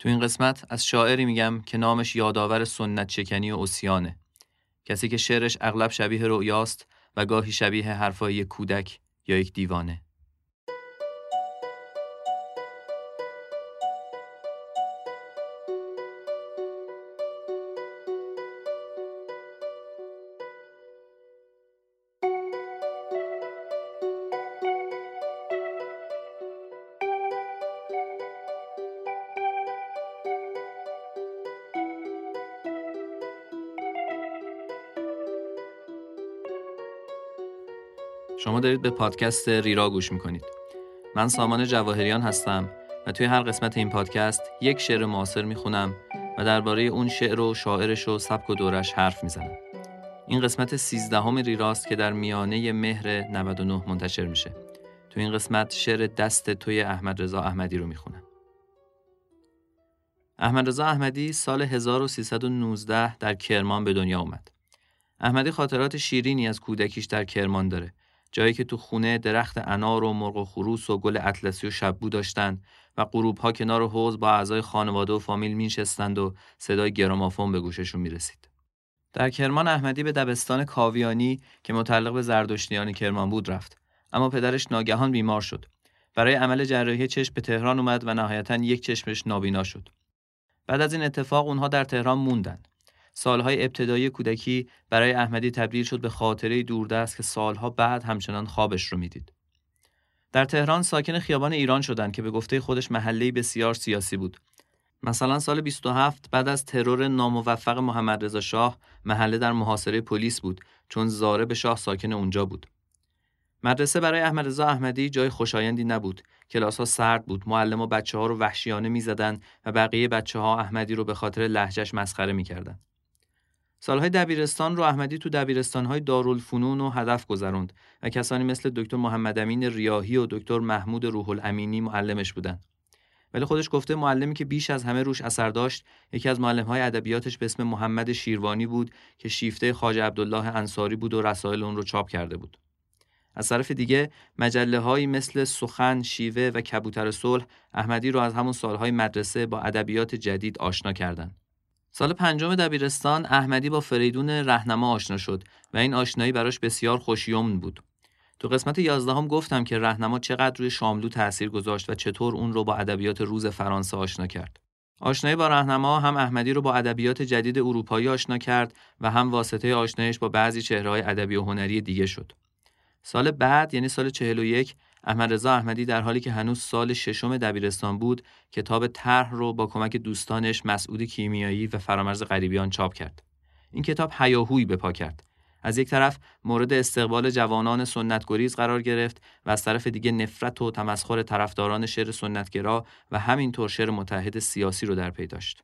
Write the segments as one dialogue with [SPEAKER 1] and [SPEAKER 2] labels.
[SPEAKER 1] تو این قسمت از شاعری میگم که نامش یادآور سنت چکنی و اسیانه. کسی که شعرش اغلب شبیه رؤیاست و گاهی شبیه حرفای کودک یا یک دیوانه. دارید به پادکست ریرا گوش می‌کنید. من سامان جواهریان هستم و توی هر قسمت این پادکست یک شعر معاصر می‌خونم و درباره اون شعر و شاعرش و سبک و دورش حرف می‌زنم. این قسمت سیزدهم ریراست که در میانه مهر 99 منتشر میشه. تو این قسمت شعر دست توی احمد رضا احمدی رو می‌خونم. احمد رضا احمدی سال 1319 در کرمان به دنیا اومد. احمدی خاطرات شیرینی از کودکیش در کرمان داره جایی که تو خونه درخت انار و مرغ و خروس و گل اطلسی و شبو داشتن و غروب ها کنار حوض با اعضای خانواده و فامیل مینشستند و صدای گرامافون به گوششون می‌رسید. در کرمان احمدی به دبستان کاویانی که متعلق به زردشتیان کرمان بود رفت. اما پدرش ناگهان بیمار شد. برای عمل جراحی چشم به تهران اومد و نهایتا یک چشمش نابینا شد. بعد از این اتفاق اونها در تهران موندن سالهای ابتدایی کودکی برای احمدی تبدیل شد به خاطره دوردست که سالها بعد همچنان خوابش رو می‌دید. در تهران ساکن خیابان ایران شدند که به گفته خودش محله بسیار سیاسی بود. مثلا سال 27 بعد از ترور ناموفق محمد رضا شاه محله در محاصره پلیس بود چون زاره به شاه ساکن اونجا بود. مدرسه برای احمد رضا احمدی جای خوشایندی نبود. کلاس ها سرد بود. معلم و بچه ها رو وحشیانه می‌زدند و بقیه بچه ها احمدی رو به خاطر لهجهش مسخره می‌کردند. سالهای دبیرستان رو احمدی تو دبیرستانهای دارالفنون و هدف گذروند و کسانی مثل دکتر محمد امین ریاهی و دکتر محمود روح الامینی معلمش بودن. ولی خودش گفته معلمی که بیش از همه روش اثر داشت یکی از معلمهای ادبیاتش به اسم محمد شیروانی بود که شیفته خواجه عبدالله انصاری بود و رسائل اون رو چاپ کرده بود. از طرف دیگه مجله هایی مثل سخن، شیوه و کبوتر صلح احمدی رو از همون سالهای مدرسه با ادبیات جدید آشنا کردند. سال پنجم دبیرستان احمدی با فریدون رهنما آشنا شد و این آشنایی براش بسیار خوشیومن بود. تو قسمت یازدهم گفتم که رهنما چقدر روی شاملو تاثیر گذاشت و چطور اون رو با ادبیات روز فرانسه آشنا کرد. آشنایی با رهنما هم احمدی رو با ادبیات جدید اروپایی آشنا کرد و هم واسطه آشنایش با بعضی چهره‌های ادبی و هنری دیگه شد. سال بعد یعنی سال 41 احمد رضا احمدی در حالی که هنوز سال ششم دبیرستان بود کتاب طرح رو با کمک دوستانش مسعود کیمیایی و فرامرز غریبیان چاپ کرد. این کتاب حیاهویی به پا کرد. از یک طرف مورد استقبال جوانان سنتگریز قرار گرفت و از طرف دیگه نفرت و تمسخر طرفداران شعر سنتگرا و همینطور شعر متحد سیاسی رو در پی داشت.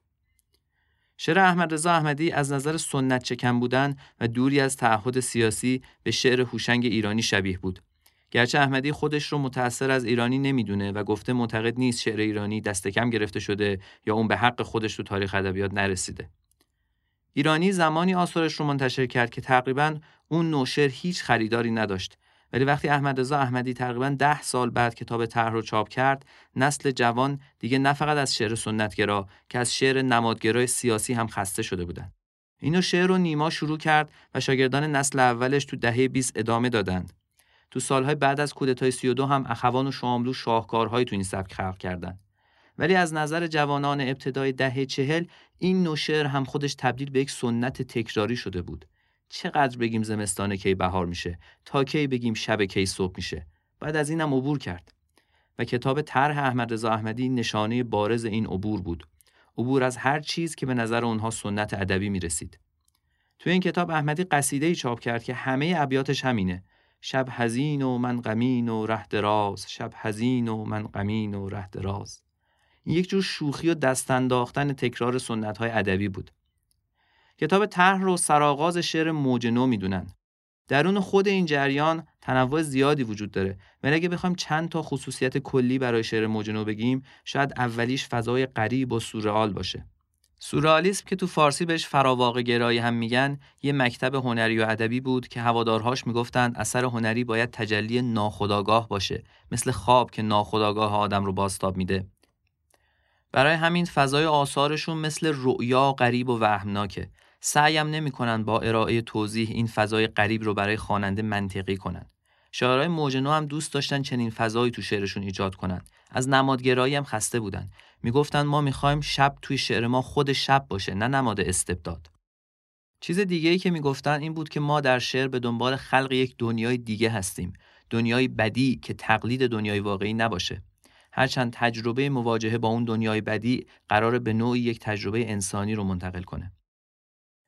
[SPEAKER 1] شعر احمد رضا احمدی از نظر سنت چکن بودن و دوری از تعهد سیاسی به شعر هوشنگ ایرانی شبیه بود. گرچه احمدی خودش رو متأثر از ایرانی نمی‌دونه و گفته معتقد نیست شعر ایرانی دست کم گرفته شده یا اون به حق خودش تو تاریخ ادبیات نرسیده. ایرانی زمانی آثارش رو منتشر کرد که تقریبا اون نوع شعر هیچ خریداری نداشت. ولی وقتی احمد رضا احمدی تقریبا ده سال بعد کتاب طرح رو چاپ کرد نسل جوان دیگه نه فقط از شعر سنتگرا که از شعر نمادگرای سیاسی هم خسته شده بودند اینو شعر رو نیما شروع کرد و شاگردان نسل اولش تو دهه 20 ادامه دادند. تو سالهای بعد از کودتای 32 هم اخوان و شاملو شاهکارهایی تو این سبک خلق کردند. ولی از نظر جوانان ابتدای دهه چهل این نوشر هم خودش تبدیل به یک سنت تکراری شده بود. چقدر بگیم زمستان کی بهار میشه تا کی بگیم شب کی صبح میشه. بعد از اینم عبور کرد. و کتاب طرح احمد رضا احمدی نشانه بارز این عبور بود. عبور از هر چیز که به نظر اونها سنت ادبی می‌رسید. تو این کتاب احمدی قصیده ای چاپ کرد که همه ابیاتش همینه. شب حزین و من غمین و ره دراز شب حزین و من غمین و ره دراز. این یک جور شوخی و دست انداختن تکرار سنت های ادبی بود. کتاب طرح رو سرآغاز شعر موج نو می‌دونن. درون خود این جریان تنوع زیادی وجود داره. ولی اگه بخوایم چند تا خصوصیت کلی برای شعر موج نو بگیم شاید اولیش فضای غریب و سورئال باشه. سورئالیسم که تو فارسی بهش فراواقع گرایی هم میگن یه مکتب هنری و ادبی بود که هوادارهاش می‌گفتند اثر هنری باید تجلی ناخودآگاه باشه مثل خواب که ناخودآگاه آدم رو باستاب میده. برای همین فضای آثارشون مثل رؤیا غریب و وهمناکه. سعیم نمی‌کنن با ارائه توضیح این فضای غریب رو برای خواننده منطقی کنن. شاعرای موج نو هم دوست داشتن چنین فضایی تو شعرشون ایجاد کنن. از نمادگرایی هم خسته بودن. می‌گفتن ما می‌خوایم شب توی شعر ما خود شب باشه نه نماد استبداد. چیز دیگه ای که می‌گفتن این بود که ما در شعر به دنبال خلق یک دنیای دیگه هستیم دنیای بدی که تقلید دنیای واقعی نباشه. هرچند تجربه مواجهه با اون دنیای بدی قرار به نوعی یک تجربه انسانی رو منتقل کنه.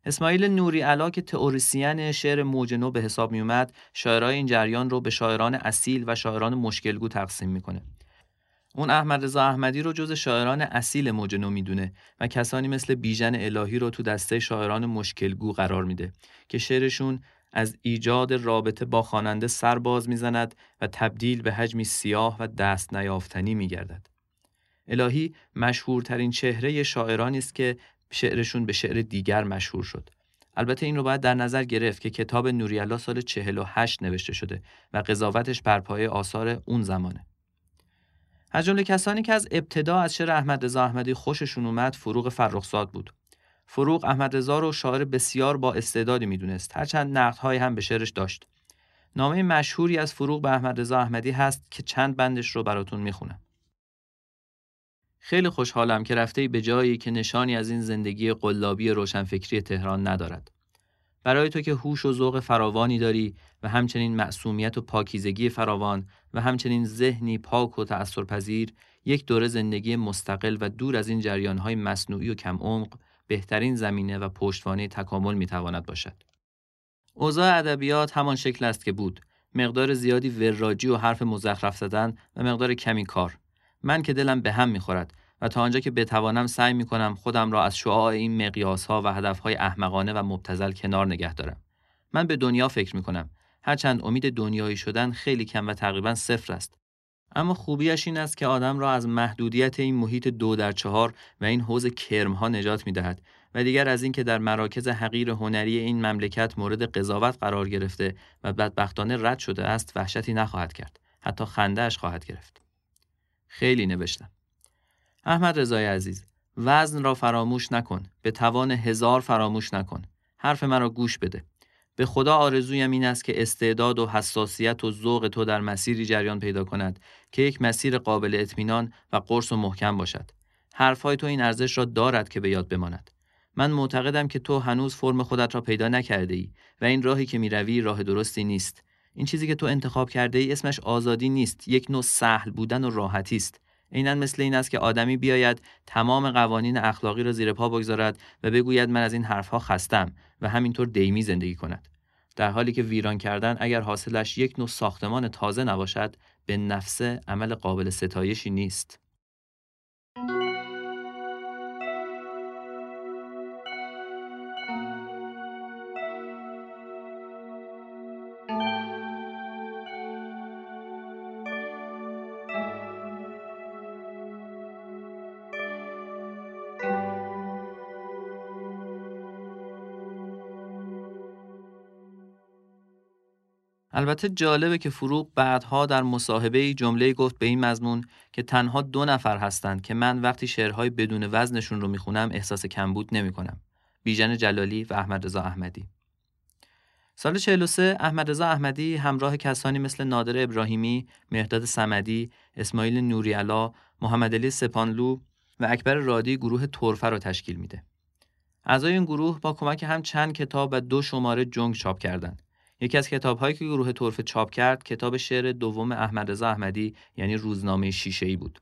[SPEAKER 1] اسماعیل نوری علا که تئوریسین شعر موج نو به حساب می اومد شاعرای این جریان رو به شاعران اصیل و شاعران مشکلگو تقسیم می‌کنه. اون احمد رضا احمدی رو جز شاعران اصیل موج نو می‌دونه و کسانی مثل بیژن الهی رو تو دسته شاعران مشکلگو قرار میده که شعرشون از ایجاد رابطه با خواننده سر باز می‌زند و تبدیل به حجمی سیاه و دست نیافتنی میگردد. الهی مشهورترین چهره شاعرانی است که شعرشون به شعر دیگر مشهور شد. البته این رو باید در نظر گرفت که کتاب نوریالا سال 48 نوشته شده و قضاوتش بر پایه آثار اون زمانه. از جمله کسانی که از ابتدا از شعر احمد رضا احمدی خوششون اومد فروغ فرخزاد بود. فروغ احمد رضا رو شاعر بسیار با استعدادی می‌دونست هرچند نقدهایی هم به شعرش داشت. نامه مشهوری از فروغ به احمد رضا احمدی هست که چند بندش رو براتون می‌خونم. خیلی خوشحالم که رفته به جایی که نشانی از این زندگی قلابی روشنفکری تهران ندارد. برای تو که هوش و ذوق فراوانی داری و همچنین معصومیت و پاکیزگی فراوان و همچنین ذهنی پاک و تأثیرپذیر یک دوره زندگی مستقل و دور از این جریانهای مصنوعی و کم عمق بهترین زمینه و پشتوانه تکامل می‌تواند باشد. اوضاع ادبیات همان شکل است که بود. مقدار زیادی وراجی و حرف مزخرف زدن و مقدار کمی کار. من که دلم به هم می‌خورد و تا آنجا که بتوانم سعی می کنم خودم را از شعاع این مقیاس ها و هدف های احمقانه و مبتزل کنار نگه دارم. من به دنیا فکر می کنم. هرچند امید دنیایی شدن خیلی کم و تقریبا صفر است. اما خوبیش این است که آدم را از محدودیت این محیط دو در چهار و این حوز کرمها نجات می دهد و دیگر از اینکه در مراکز حقیر هنری این مملکت مورد قضاوت قرار گرفته و بدبختانه رد شده است وحشتی نخواهد کرد حتی خندهش خواهد گرفت خیلی نوشتم احمد رضای عزیز وزن را فراموش نکن به توان هزار فراموش نکن حرف مرا گوش بده به خدا آرزویم این است که استعداد و حساسیت و ذوق تو در مسیری جریان پیدا کند که یک مسیر قابل اطمینان و قرص و محکم باشد. حرفهای تو این ارزش را دارد که به یاد بماند. من معتقدم که تو هنوز فرم خودت را پیدا نکرده ای و این راهی که می‌روی راه درستی نیست. این چیزی که تو انتخاب کرده ای اسمش آزادی نیست، یک نوع سهل بودن و راحتی است. عینا مثل این است که آدمی بیاید تمام قوانین اخلاقی را زیر پا بگذارد و بگوید من از این حرفها خستم و همینطور دیمی زندگی کند. در حالی که ویران کردن اگر حاصلش یک نوع ساختمان تازه نباشد به نفس عمل قابل ستایشی نیست. البته جالبه که فروغ بعدها در مصاحبه جمله گفت به این مضمون که تنها دو نفر هستند که من وقتی شعرهای بدون وزنشون رو می‌خونم احساس کمبود نمی‌کنم. بیژن جلالی و احمد رضا احمدی. سال 43 احمد رضا احمدی همراه کسانی مثل نادر ابراهیمی، مهداد سمدی، اسماعیل نوریالا، محمد علی سپانلو و اکبر رادی گروه تورفه رو تشکیل میده. اعضای این گروه با کمک هم چند کتاب و دو شماره جنگ چاپ کردند. یکی از کتابهایی که گروه طرفه چاپ کرد کتاب شعر دوم احمد رضا احمدی یعنی روزنامه ای بود.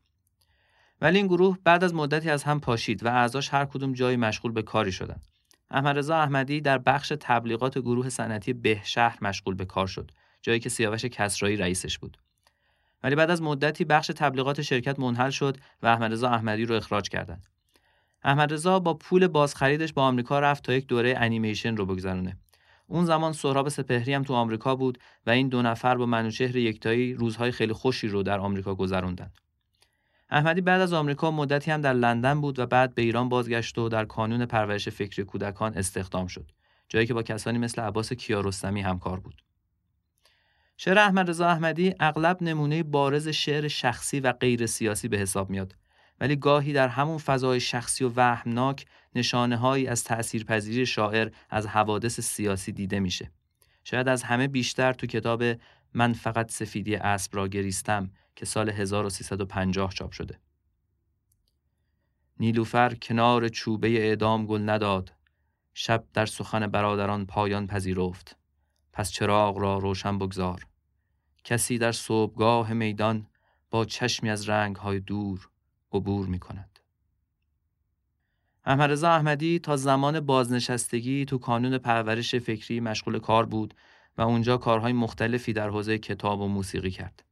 [SPEAKER 1] ولی این گروه بعد از مدتی از هم پاشید و اعضاش هر کدوم جایی مشغول به کاری شدند احمد رضا احمدی در بخش تبلیغات گروه صنعتی بهشهر مشغول به کار شد جایی که سیاوش کسرایی رئیسش بود. ولی بعد از مدتی بخش تبلیغات شرکت منحل شد و احمد رضا احمدی رو اخراج کردند احمد رضا با پول بازخریدش با آمریکا رفت تا یک دوره انیمیشن رو بگذرونه. اون زمان سهراب سپهری هم تو آمریکا بود و این دو نفر با منوچهر یکتایی روزهای خیلی خوشی رو در آمریکا گذروندن. احمدی بعد از آمریکا مدتی هم در لندن بود و بعد به ایران بازگشت و در کانون پرورش فکری کودکان استخدام شد. جایی که با کسانی مثل عباس کیارستمی همکار بود. شعر احمد رضا احمدی اغلب نمونه بارز شعر شخصی و غیر سیاسی به حساب میاد ولی گاهی در همون فضای شخصی و وهمناک نشانه هایی از تأثیرپذیری شاعر از حوادث سیاسی دیده میشه. شاید از همه بیشتر تو کتاب من فقط سفیدی اسب را گریستم که سال 1350 چاپ شده. نیلوفر کنار چوبه اعدام گل نداد. شب در سخن برادران پایان پذیرفت. پس چراغ را روشن بگذار. کسی در صبحگاه میدان با چشمی از رنگهای دور عبور می کند. احمد رضا احمدی تا زمان بازنشستگی تو کانون پرورش فکری مشغول کار بود و اونجا کارهای مختلفی در حوزه کتاب و موسیقی کرد.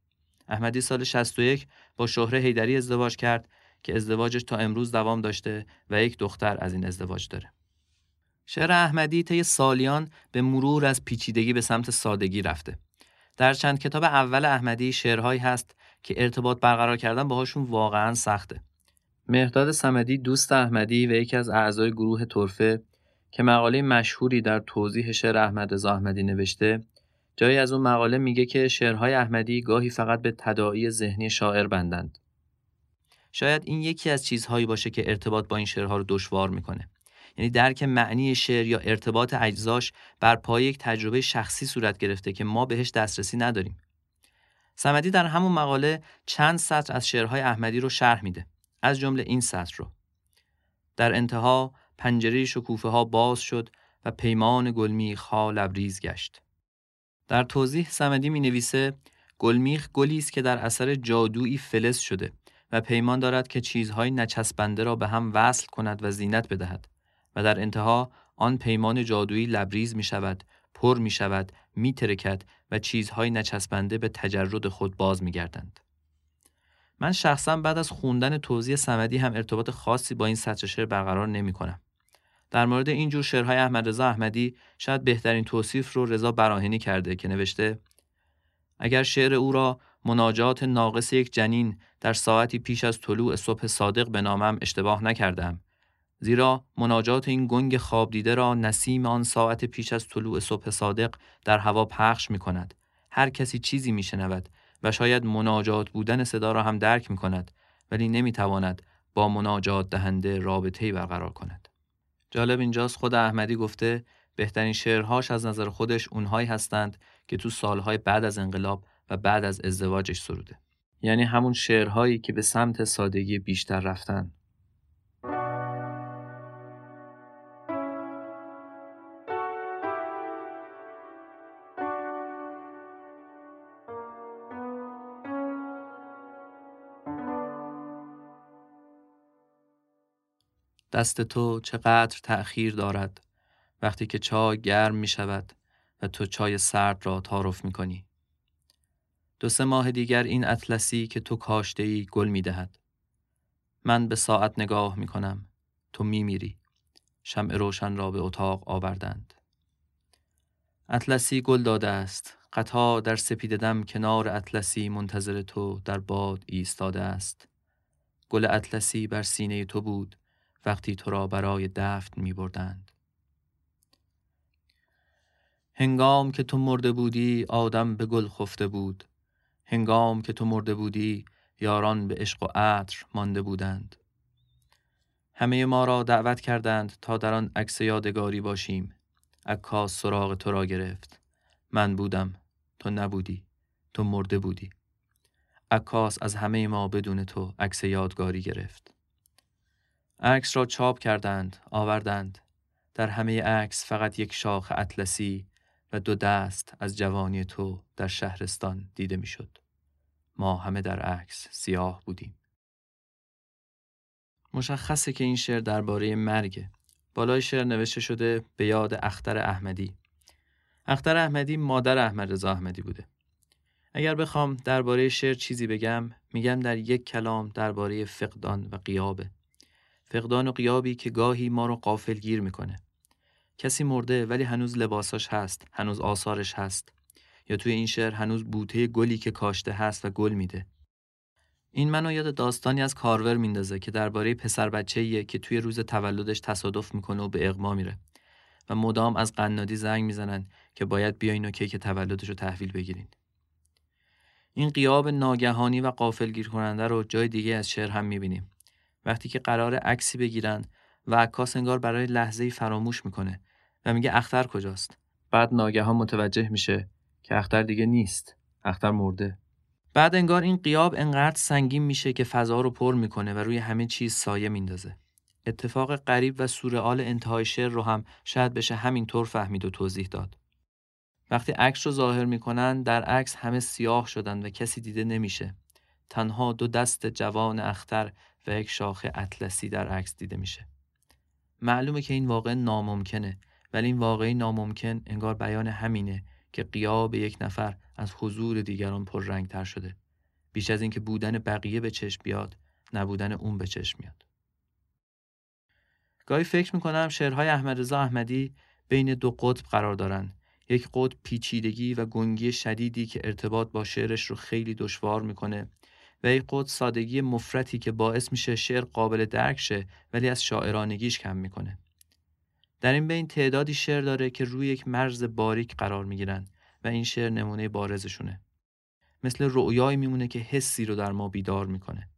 [SPEAKER 1] احمدی سال 61 با شهره هیدری ازدواج کرد که ازدواجش تا امروز دوام داشته و یک دختر از این ازدواج داره. شعر احمدی طی سالیان به مرور از پیچیدگی به سمت سادگی رفته. در چند کتاب اول احمدی شعرهایی هست که ارتباط برقرار کردن باهاشون واقعا سخته. مهداد سمدی دوست احمدی و یکی از اعضای گروه طرفه که مقاله مشهوری در توضیح شعر احمد رضا احمدی نوشته جایی از اون مقاله میگه که شعرهای احمدی گاهی فقط به تداعی ذهنی شاعر بندند. شاید این یکی از چیزهایی باشه که ارتباط با این شعرها رو دشوار می‌کنه. یعنی درک معنی شعر یا ارتباط اجزاش بر پای یک تجربه شخصی صورت گرفته که ما بهش دسترسی نداریم. سمدی در همون مقاله چند سطر از شعرهای احمدی رو شرح میده. از جمله این سطر رو. در انتها پنجره شکوفه ها باز شد و پیمان گلمیخ ها لبریز گشت. در توضیح سمدی می نویسه گلمیخ گلی است که در اثر جادویی فلز شده و پیمان دارد که چیزهای نچسبنده را به هم وصل کند و زینت بدهد و در انتها آن پیمان جادویی لبریز می شود، پر می شود، می ترکد و چیزهای نچسبنده به تجرد خود باز می گردند. من شخصا بعد از خوندن توضیح سمدی هم ارتباط خاصی با این سطر شعر برقرار نمی کنم. در مورد این جور شعرهای احمد رضا احمدی شاید بهترین توصیف رو رضا براهنی کرده که نوشته اگر شعر او را مناجات ناقص یک جنین در ساعتی پیش از طلوع صبح صادق به نامم اشتباه نکردم زیرا مناجات این گنگ خواب دیده را نسیم آن ساعت پیش از طلوع صبح صادق در هوا پخش می کند. هر کسی چیزی می شنود و شاید مناجات بودن صدا را هم درک می کند ولی نمی تواند با مناجات دهنده رابطه‌ای برقرار کند. جالب اینجاست خود احمدی گفته بهترین شعرهاش از نظر خودش اونهایی هستند که تو سالهای بعد از انقلاب و بعد از ازدواجش سروده. یعنی همون شعرهایی که به سمت سادگی بیشتر رفتن دست تو چقدر تأخیر دارد وقتی که چای گرم می شود و تو چای سرد را تعارف می کنی. دو سه ماه دیگر این اطلسی که تو کاشته ای گل می دهد. من به ساعت نگاه می کنم. تو می میری. شمع روشن را به اتاق آوردند. اطلسی گل داده است. قطار در سپیددم کنار اطلسی منتظر تو در باد ایستاده است. گل اطلسی بر سینه تو بود وقتی تو را برای دفن می بردند. هنگام که تو مرده بودی آدم به گل خفته بود. هنگام که تو مرده بودی یاران به عشق و عطر مانده بودند. همه ما را دعوت کردند تا در آن عکس یادگاری باشیم. عکاس سراغ تو را گرفت. من بودم. تو نبودی. تو مرده بودی. عکاس از همه ما بدون تو عکس یادگاری گرفت. عکس را چاپ کردند آوردند در همه عکس فقط یک شاخ اطلسی و دو دست از جوانی تو در شهرستان دیده می‌شد. ما همه در عکس سیاه بودیم. مشخصه که این شعر درباره مرگه. بالای شعر نوشته شده به یاد اختر احمدی. اختر احمدی مادر احمد رضا احمدی بوده. اگر بخوام درباره شعر چیزی بگم میگم در یک کلام درباره فقدان و قیابه. فقدان و قیابی که گاهی ما رو قافل گیر می‌کنه. کسی مرده ولی هنوز لباساش هست، هنوز آثارش هست. یا توی این شعر هنوز بوته گلی که کاشته هست و گل میده. این منو یاد داستانی از کارور میندازه که درباره پسر بچه‌ایه که توی روز تولدش تصادف می‌کنه و به اغما میره و مدام از قنادی زنگ می‌زنن که باید بیاین و کیک تولدش رو تحویل بگیرین. این قیاب ناگهانی و قافلگیر کننده رو جای دیگه از شعر هم می‌بینیم. وقتی که قرار عکسی بگیرن و عکاس انگار برای لحظه فراموش می‌کنه و میگه اختر کجاست. بعد ناگهان متوجه میشه که اختر دیگه نیست اختر مرده. بعد انگار این قیاب انقدر سنگین میشه که فضا رو پر می‌کنه و روی همه چیز سایه میندازه. اتفاق غریب و سورئال انتهای شعر رو هم شاید بشه همینطور فهمید و توضیح داد. وقتی عکس رو ظاهر می‌کنن در عکس همه سیاه شدن و کسی دیده نمیشه. تنها دو دست جوان اختر و یک شاخه اطلسی در عکس دیده میشه. معلومه که این واقع ناممکنه ولی این واقعی ناممکن انگار بیان همینه که قیاب یک نفر از حضور دیگران تر شده. بیش از اینکه بودن بقیه به چشم بیاد نبودن اون به چشم میاد. گاهی فکر می‌کنم شعرهای احمد رضا احمدی بین دو قطب قرار دارن. یک قطب پیچیدگی و گنگی شدیدی که ارتباط با شعرش رو خیلی دشوار می‌کنه. قطب سادگی مفرتی که باعث میشه شعر قابل درک شه ولی از شاعرانگیش کم می‌کنه. در این بین تعدادی شعر داره که روی یک مرز باریک قرار می‌گیرن و این شعر نمونه بارزشونه. مثل رؤیایی میمونه که حسی رو در ما بیدار می‌کنه.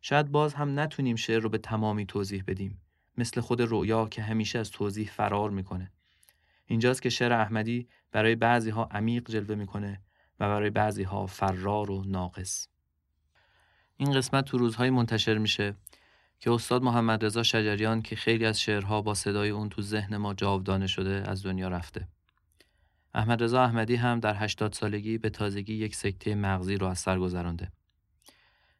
[SPEAKER 1] شاید باز هم نتونیم شعر رو به تمامی توضیح بدیم. مثل خود رؤیا که همیشه از توضیح فرار می‌کنه. اینجاست که شعر احمدی برای بعضی ها عمیق جلوه می‌کنه و برای بعضی ها فرار و ناقص. این قسمت تو روزهای منتشر میشه که استاد محمد رضا شجریان که خیلی از شعرها با صدای اون تو ذهن ما جاودانه شده از دنیا رفته احمد رضا احمدی هم در 80 سالگی به تازگی یک سکته مغزی رو از سر گذرانده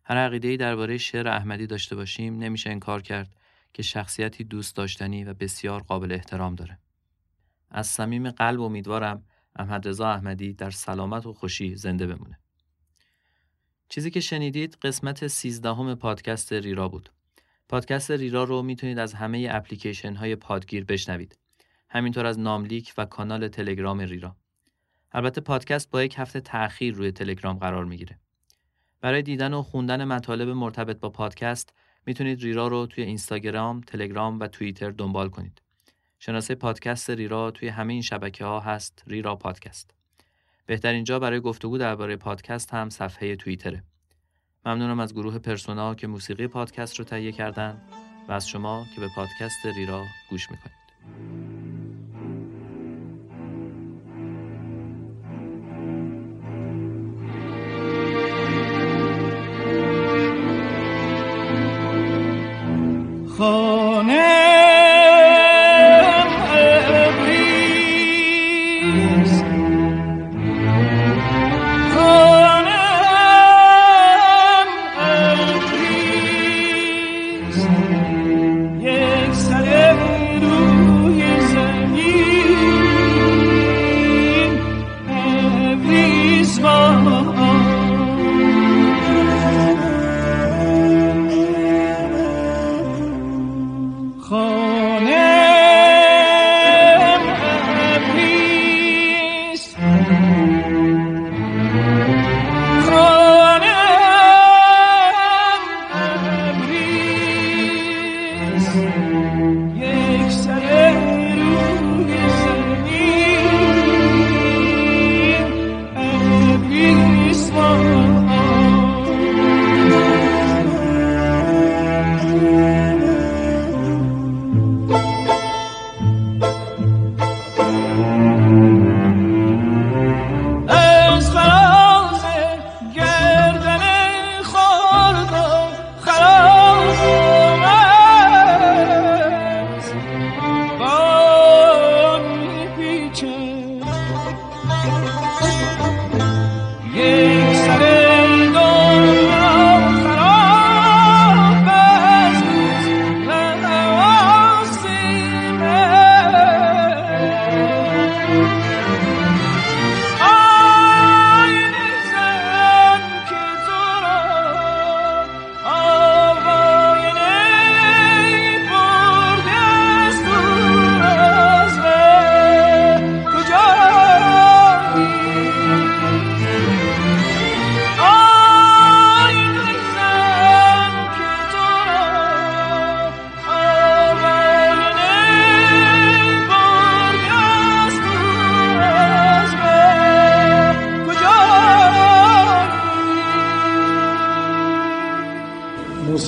[SPEAKER 1] هر عقیده‌ای درباره شعر احمدی داشته باشیم نمیشه انکار کرد که شخصیتی دوست داشتنی و بسیار قابل احترام داره. از صمیم قلب امیدوارم احمد رضا احمدی در سلامت و خوشی زنده بمونه. چیزی که شنیدید قسمت 13 پادکست ریرا بود. پادکست ریرا رو می‌تونید از همه اپلیکیشن های پادگیر بشنوید. همینطور از ناملیک و کانال تلگرام ریرا. البته پادکست با یک هفته تأخیر روی تلگرام قرار می‌گیره. برای دیدن و خوندن مطالب مرتبط با پادکست می‌تونید ریرا رو توی اینستاگرام، تلگرام و توییتر دنبال کنید. شناسه پادکست ریرا توی همه این شبکه ها هست ریرا پادکست. بهترین جا برای گفتگو درباره پادکست هم صفحه توییتره. ممنونم از گروه پرسونا که موسیقی پادکست رو تهیه کردن و از شما که به پادکست ریرا گوش می‌کنید.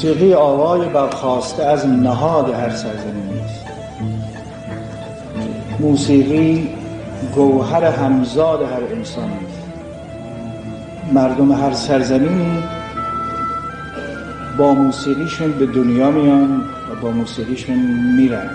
[SPEAKER 2] موسیقی آوای برخواسته از نهاد هر سرزمینی است. موسیقی گوهر همزاد هر انسانی است. مردم هر سرزمینی با موسیقیشون به دنیا میان و با موسیقیشون میرن.